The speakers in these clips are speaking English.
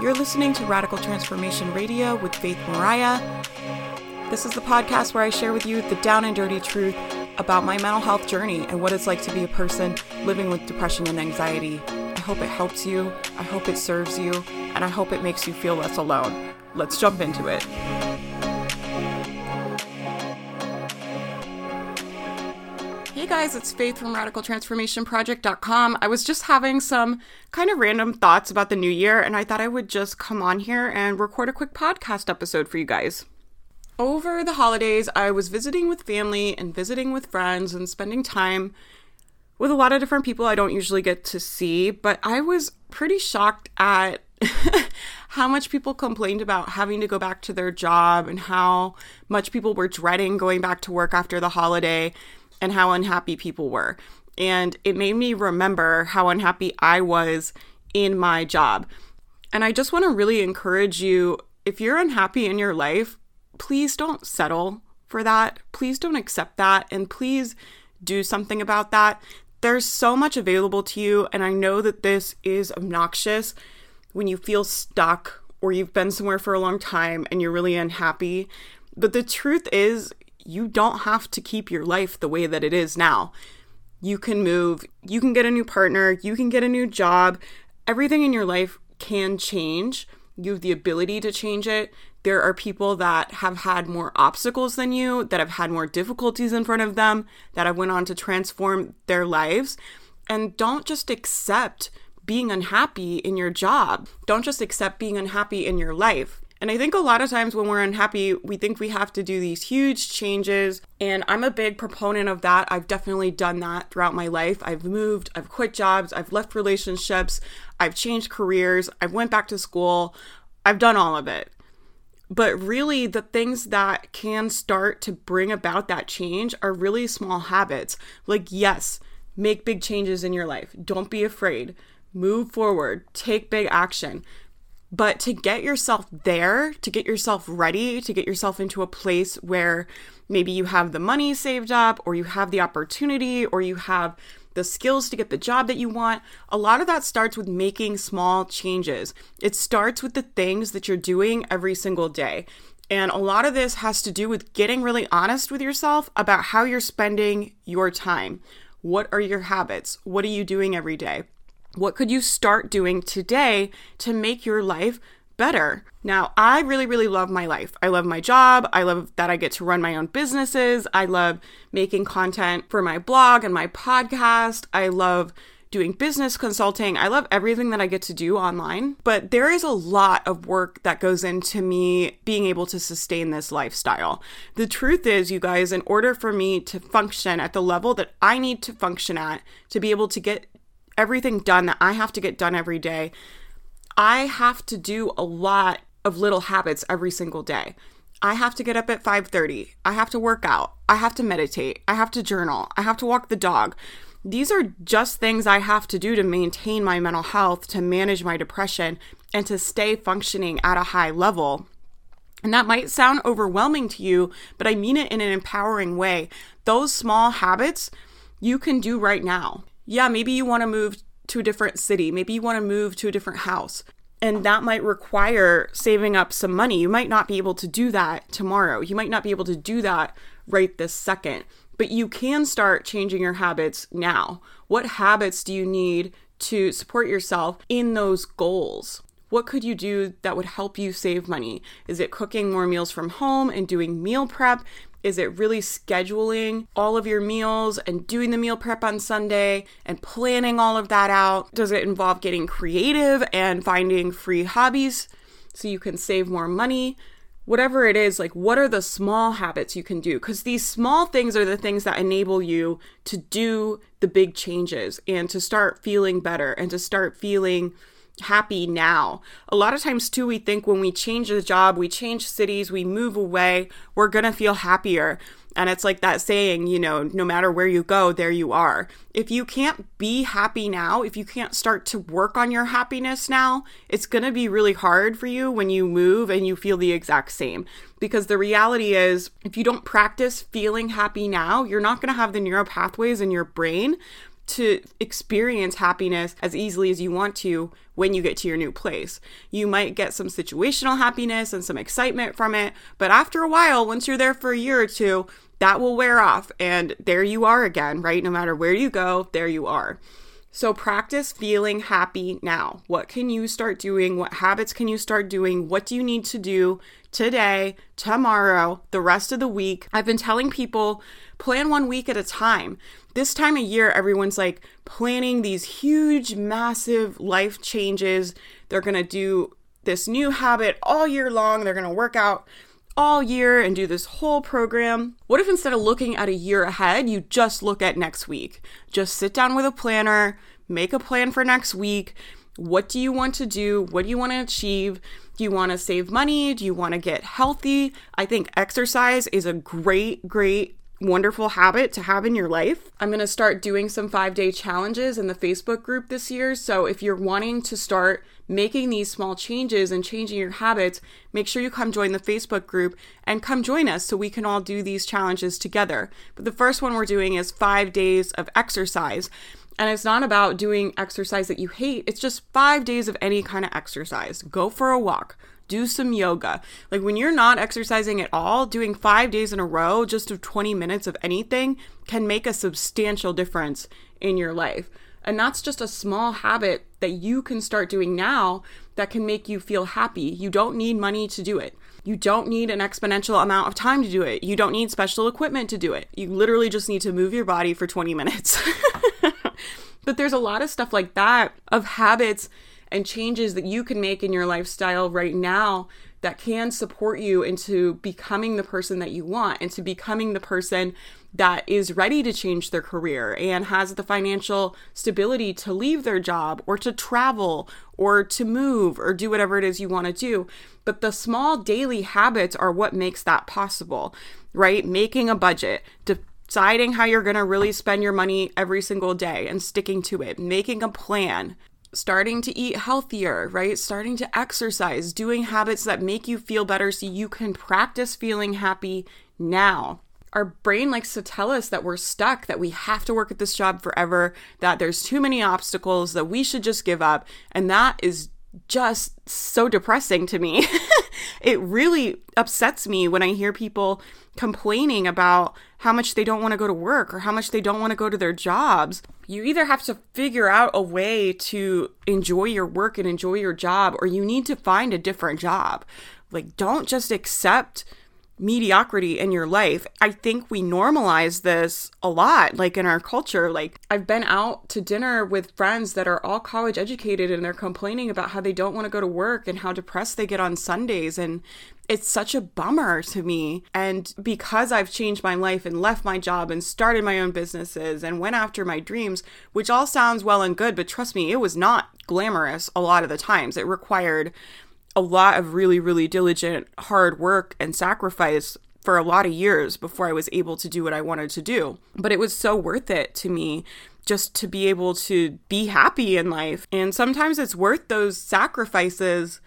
You're listening to Radical Transformation Radio with Faith Mariah. This is the podcast where I share with you the down and dirty truth about my mental health journey and what it's like to be a person living with depression and anxiety. I hope it helps you, I hope it serves you, and I hope it makes you feel less alone. Let's jump into it. Hey guys, it's Faith from RadicalTransformationProject.com. I was just having some kind of random thoughts about the new year, and I thought I would just come on here and record a quick podcast episode for you guys. Over the holidays, I was visiting with family and visiting with friends and spending time with a lot of different people I don't usually get to see, but I was pretty shocked at how much people complained about having to go back to their job and how much people were dreading going back to work after the holiday and how unhappy people were. And it made me remember how unhappy I was in my job. And I just want to really encourage you if you're unhappy in your life, please don't settle for that. Please don't accept that. And please do something about that. There's so much available to you. And I know that this is obnoxious when you feel stuck or you've been somewhere for a long time and you're really unhappy. But the truth is, you don't have to keep your life the way that it is now. You can move, you can get a new partner, you can get a new job. Everything in your life can change. You have the ability to change it. There are people that have had more obstacles than you, that have had more difficulties in front of them, that have went on to transform their lives. And don't just accept being unhappy in your job. Don't just accept being unhappy in your life. And I think a lot of times when we're unhappy, we think we have to do these huge changes. And I'm a big proponent of that. I've definitely done that throughout my life. I've moved, I've quit jobs, I've left relationships, I've changed careers, I've went back to school. I've done all of it. But really, the things that can start to bring about that change are really small habits. Like, yes, make big changes in your life. Don't be afraid. Move forward. Take big action. But to get yourself there, to get yourself ready, to get yourself into a place where maybe you have the money saved up, or you have the opportunity, or you have the skills to get the job that you want, a lot of that starts with making small changes. It starts with the things that you're doing every single day. And a lot of this has to do with getting really honest with yourself about how you're spending your time. What are your habits? What are you doing every day? What could you start doing today to make your life better? Now, I really, really love my life. I love my job. I love that I get to run my own businesses. I love making content for my blog and my podcast. I love doing business consulting. I love everything that I get to do online, but there is a lot of work that goes into me being able to sustain this lifestyle. The truth is, you guys, in order for me to function at the level that I need to function at to be able to get everything done that I have to get done every day, I have to do a lot of little habits every single day. I have to get up at 5:30. I have to work out. I have to meditate. I have to journal. I have to walk the dog. These are just things I have to do to maintain my mental health, to manage my depression, and to stay functioning at a high level. And that might sound overwhelming to you, but I mean it in an empowering way. Those small habits you can do right now yeah, maybe you want to move to a different city. Maybe you want to move to a different house. And that might require saving up some money. You might not be able to do that tomorrow. You might not be able to do that right this second. But you can start changing your habits now. What habits do you need to support yourself in those goals? What could you do that would help you save money? Is it cooking more meals from home and doing meal prep? Is it really scheduling all of your meals and doing the meal prep on Sunday and planning all of that out? Does it involve getting creative and finding free hobbies so you can save more money? Whatever it is, like what are the small habits you can do? Because these small things are the things that enable you to do the big changes and to start feeling better and to start feeling happy now. A lot of times, too, we think when we change the job, we change cities, we move away, we're going to feel happier. And it's like that saying, you know, no matter where you go, there you are. If you can't be happy now, if you can't start to work on your happiness now, it's going to be really hard for you when you move and you feel the exact same. Because the reality is, if you don't practice feeling happy now, you're not going to have the neural pathways in your brain to experience happiness as easily as you want to when you get to your new place. You might get some situational happiness and some excitement from it, but after a while, once you're there for a year or two, that will wear off and there you are again, right? No matter where you go, there you are. So practice feeling happy now. What can you start doing? What habits can you start doing? What do you need to do today, tomorrow, the rest of the week? I've been telling people plan one week at a time. This time of year, everyone's like planning these huge, massive life changes. They're going to do this new habit all year long. They're going to work out all year and do this whole program? What if instead of looking at a year ahead, you just look at next week? Just sit down with a planner, make a plan for next week. What do you want to do? What do you want to achieve? Do you want to save money? Do you want to get healthy? I think exercise is a great, great wonderful habit to have in your life. I'm going to start doing some five day challenges in the Facebook group this year. So if you're wanting to start making these small changes and changing your habits, make sure you come join the Facebook group and come join us so we can all do these challenges together. But the first one we're doing is five days of exercise. And it's not about doing exercise that you hate, it's just five days of any kind of exercise. Go for a walk, do some yoga. Like when you're not exercising at all, doing five days in a row, just of 20 minutes of anything, can make a substantial difference in your life. And that's just a small habit that you can start doing now that can make you feel happy. You don't need money to do it. You don't need an exponential amount of time to do it. You don't need special equipment to do it. You literally just need to move your body for 20 minutes. but there's a lot of stuff like that of habits and changes that you can make in your lifestyle right now that can support you into becoming the person that you want, into becoming the person that is ready to change their career and has the financial stability to leave their job or to travel or to move or do whatever it is you want to do. But the small daily habits are what makes that possible, right? Making a budget, deciding how you're going to really spend your money every single day and sticking to it, making a plan, starting to eat healthier, right? Starting to exercise, doing habits that make you feel better so you can practice feeling happy now. Our brain likes to tell us that we're stuck, that we have to work at this job forever, that there's too many obstacles, that we should just give up. And that is just so depressing to me. it really upsets me when I hear people complaining about how much they don't want to go to work or how much they don't want to go to their jobs. You either have to figure out a way to enjoy your work and enjoy your job, or you need to find a different job. Like, don't just accept mediocrity in your life. I think we normalize this a lot, like in our culture. Like, I've been out to dinner with friends that are all college educated and they're complaining about how they don't want to go to work and how depressed they get on Sundays. And it's such a bummer to me. And because I've changed my life and left my job and started my own businesses and went after my dreams, which all sounds well and good, but trust me, it was not glamorous a lot of the times. It required a lot of really, really diligent, hard work and sacrifice for a lot of years before I was able to do what I wanted to do. But it was so worth it to me just to be able to be happy in life. And sometimes it's worth those sacrifices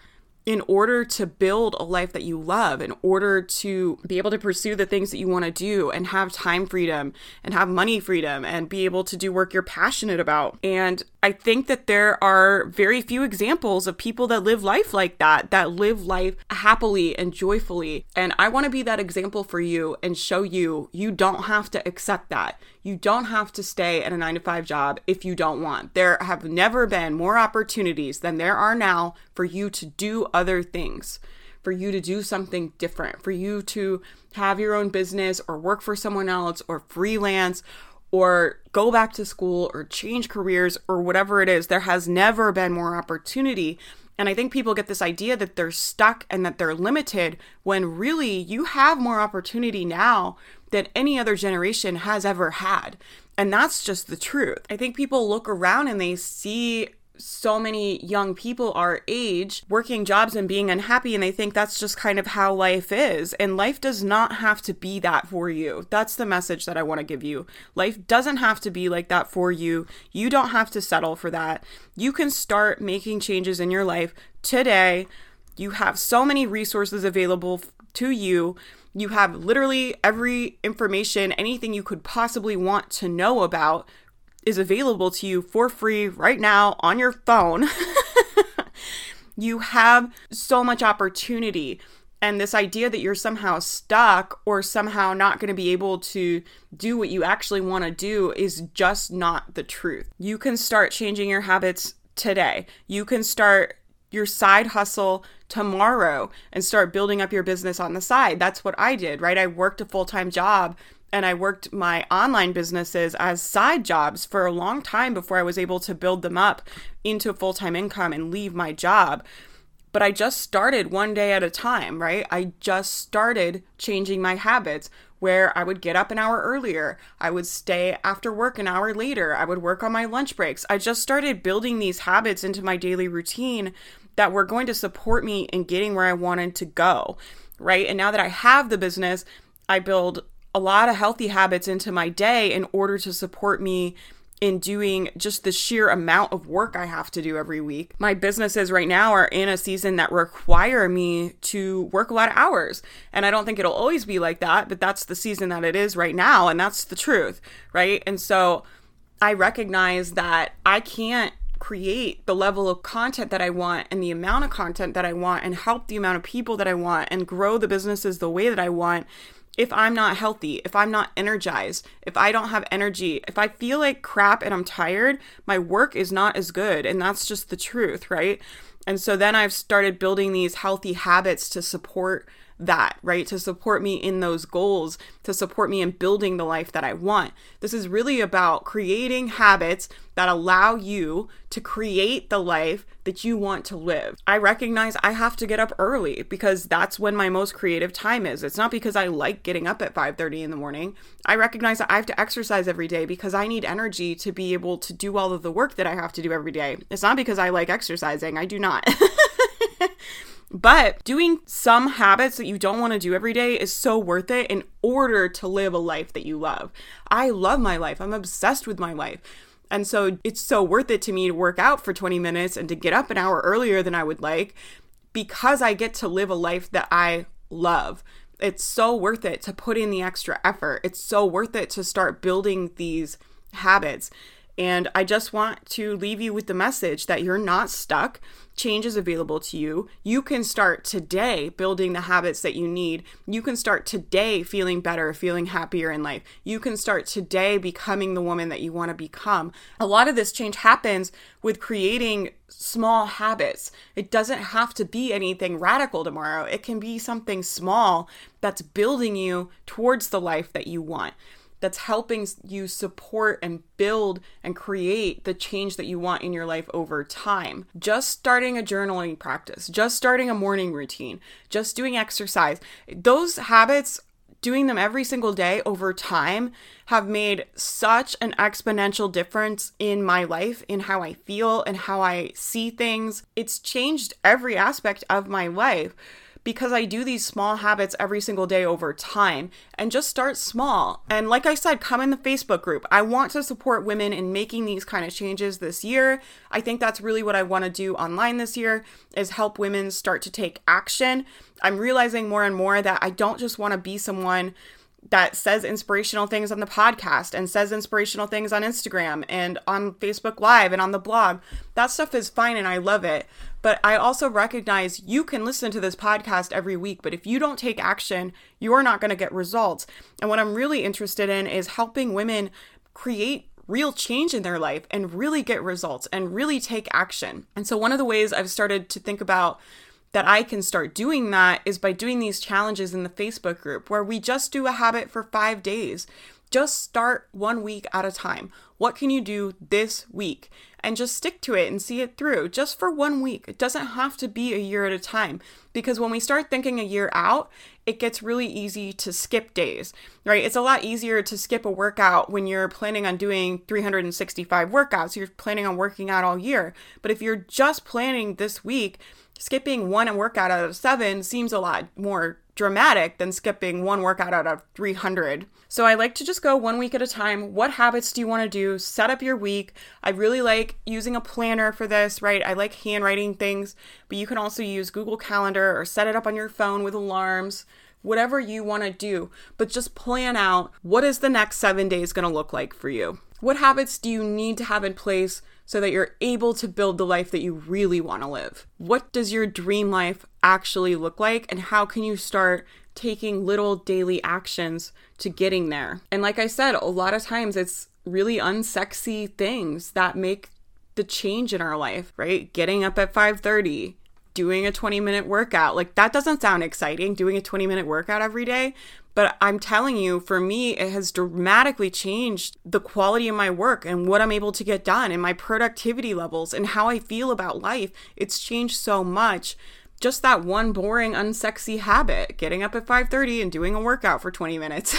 in order to build a life that you love, in order to be able to pursue the things that you want to do and have time freedom and have money freedom and be able to do work you're passionate about. And I think that there are very few examples of people that live life like that, that live life happily and joyfully. And I want to be that example for you and show you you don't have to accept that. You don't have to stay at a nine to five job if you don't want. There have never been more opportunities than there are now for you to do other things, for you to do something different, for you to have your own business or work for someone else or freelance or go back to school or change careers or whatever it is. There has never been more opportunity. And I think people get this idea that they're stuck and that they're limited when really you have more opportunity now than any other generation has ever had. And that's just the truth. I think people look around and they see so many young people our age working jobs and being unhappy and they think that's just kind of how life is. And life does not have to be that for you. That's the message that i want to give you. Life doesn't have to be like that for you. You don't have to settle for that. You can start making changes in your life today. You have so many resources available to you. You have literally every information anything you could possibly want to know about is available to you for free right now on your phone. you have so much opportunity. And this idea that you're somehow stuck or somehow not going to be able to do what you actually want to do is just not the truth. You can start changing your habits today. You can start your side hustle tomorrow and start building up your business on the side. That's what I did, right? I worked a full time job and I worked my online businesses as side jobs for a long time before I was able to build them up into full time income and leave my job. But I just started one day at a time, right? I just started changing my habits where I would get up an hour earlier. I would stay after work an hour later. I would work on my lunch breaks. I just started building these habits into my daily routine that were going to support me in getting where I wanted to go, right? And now that I have the business, I build a lot of healthy habits into my day in order to support me in doing just the sheer amount of work I have to do every week. My businesses right now are in a season that require me to work a lot of hours. And I don't think it'll always be like that, but that's the season that it is right now. And that's the truth, right? And so I recognize that I can't create the level of content that I want and the amount of content that I want and help the amount of people that I want and grow the businesses the way that I want if I'm not healthy, if I'm not energized, if I don't have energy, if I feel like crap and I'm tired, my work is not as good. And that's just the truth, right? And so then I've started building these healthy habits to support that, right? To support me in those goals, to support me in building the life that I want. This is really about creating habits that allow you to create the life that you want to live. I recognize I have to get up early because that's when my most creative time is. It's not because I like getting up at 5:30 in the morning. I recognize that I have to exercise every day because I need energy to be able to do all of the work that I have to do every day. It's not because I like exercising. I do not. But doing some habits that you don't want to do every day is so worth it in order to live a life that you love. I love my life. I'm obsessed with my life. And so it's so worth it to me to work out for 20 minutes and to get up an hour earlier than I would like because I get to live a life that I love. It's so worth it to put in the extra effort. It's so worth it to start building these habits. And I just want to leave you with the message that you're not stuck. Change is available to you. You can start today building the habits that you need. You can start today feeling better, feeling happier in life. You can start today becoming the woman that you want to become. A lot of this change happens with creating small habits. It doesn't have to be anything radical tomorrow, it can be something small that's building you towards the life that you want that's helping you support and build and create the change that you want in your life over time. Just starting a journaling practice, just starting a morning routine, just doing exercise, those habits doing them every single day over time have made such an exponential difference in my life, in how I feel and how I see things. It's changed every aspect of my life because I do these small habits every single day over time and just start small. And like I said, come in the Facebook group. I want to support women in making these kind of changes this year. I think that's really what I want to do online this year is help women start to take action. I'm realizing more and more that I don't just want to be someone that says inspirational things on the podcast and says inspirational things on Instagram and on Facebook Live and on the blog. That stuff is fine and I love it. But I also recognize you can listen to this podcast every week, but if you don't take action, you're not going to get results. And what I'm really interested in is helping women create real change in their life and really get results and really take action. And so, one of the ways I've started to think about that I can start doing that is by doing these challenges in the Facebook group where we just do a habit for five days. Just start one week at a time. What can you do this week? And just stick to it and see it through just for one week. It doesn't have to be a year at a time because when we start thinking a year out, it gets really easy to skip days, right? It's a lot easier to skip a workout when you're planning on doing 365 workouts. You're planning on working out all year. But if you're just planning this week, skipping one workout out of seven seems a lot more dramatic than skipping one workout out of 300. So I like to just go one week at a time. What habits do you want to do? Set up your week. I really like using a planner for this, right? I like handwriting things, but you can also use Google Calendar or set it up on your phone with alarms whatever you want to do, but just plan out what is the next seven days going to look like for you? What habits do you need to have in place so that you're able to build the life that you really want to live? What does your dream life actually look like? And how can you start taking little daily actions to getting there? And like I said, a lot of times it's really unsexy things that make the change in our life, right? Getting up at 5:30, doing a 20 minute workout. Like that doesn't sound exciting, doing a 20 minute workout every day. But I'm telling you, for me, it has dramatically changed the quality of my work and what I'm able to get done and my productivity levels and how I feel about life. It's changed so much. Just that one boring, unsexy habit, getting up at 5:30 and doing a workout for 20 minutes.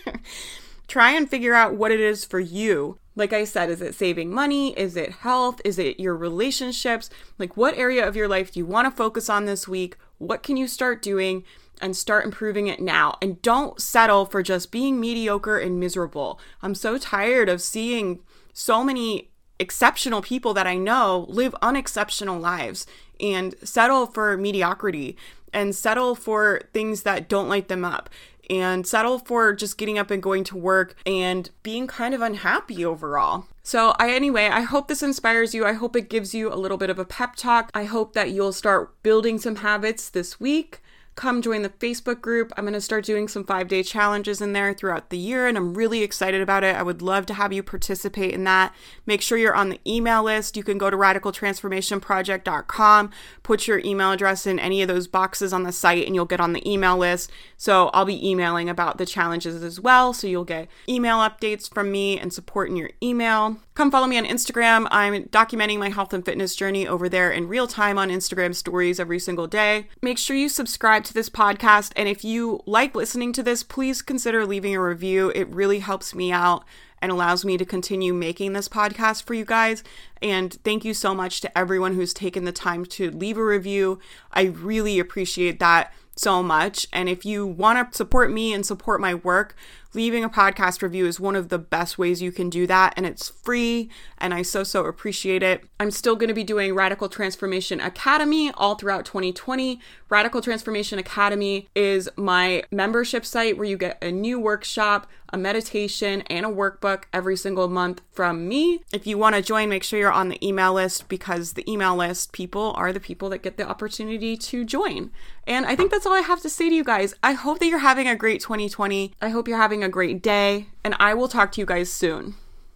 Try and figure out what it is for you. Like I said, is it saving money? Is it health? Is it your relationships? Like, what area of your life do you want to focus on this week? What can you start doing? And start improving it now. And don't settle for just being mediocre and miserable. I'm so tired of seeing so many exceptional people that I know live unexceptional lives and settle for mediocrity and settle for things that don't light them up and settle for just getting up and going to work and being kind of unhappy overall. So, I anyway, I hope this inspires you. I hope it gives you a little bit of a pep talk. I hope that you'll start building some habits this week come join the Facebook group. I'm going to start doing some five day challenges in there throughout the year, and I'm really excited about it. I would love to have you participate in that. Make sure you're on the email list. You can go to radicaltransformationproject.com, put your email address in any of those boxes on the site, and you'll get on the email list. So I'll be emailing about the challenges as well. So you'll get email updates from me and support in your email. Come follow me on Instagram. I'm documenting my health and fitness journey over there in real time on Instagram stories every single day. Make sure you subscribe to this podcast. And if you like listening to this, please consider leaving a review. It really helps me out and allows me to continue making this podcast for you guys. And thank you so much to everyone who's taken the time to leave a review. I really appreciate that so much. And if you want to support me and support my work, leaving a podcast review is one of the best ways you can do that. And it's free. And I so, so appreciate it. I'm still going to be doing Radical Transformation Academy all throughout 2020. Radical Transformation Academy is my membership site where you get a new workshop, a meditation, and a workbook every single month from me. If you want to join, make sure you're on the email list because the email list people are the people that get the opportunity to join. And I think that's all I have to say to you guys. I hope that you're having a great 2020. I hope you're having a great day, and I will talk to you guys soon.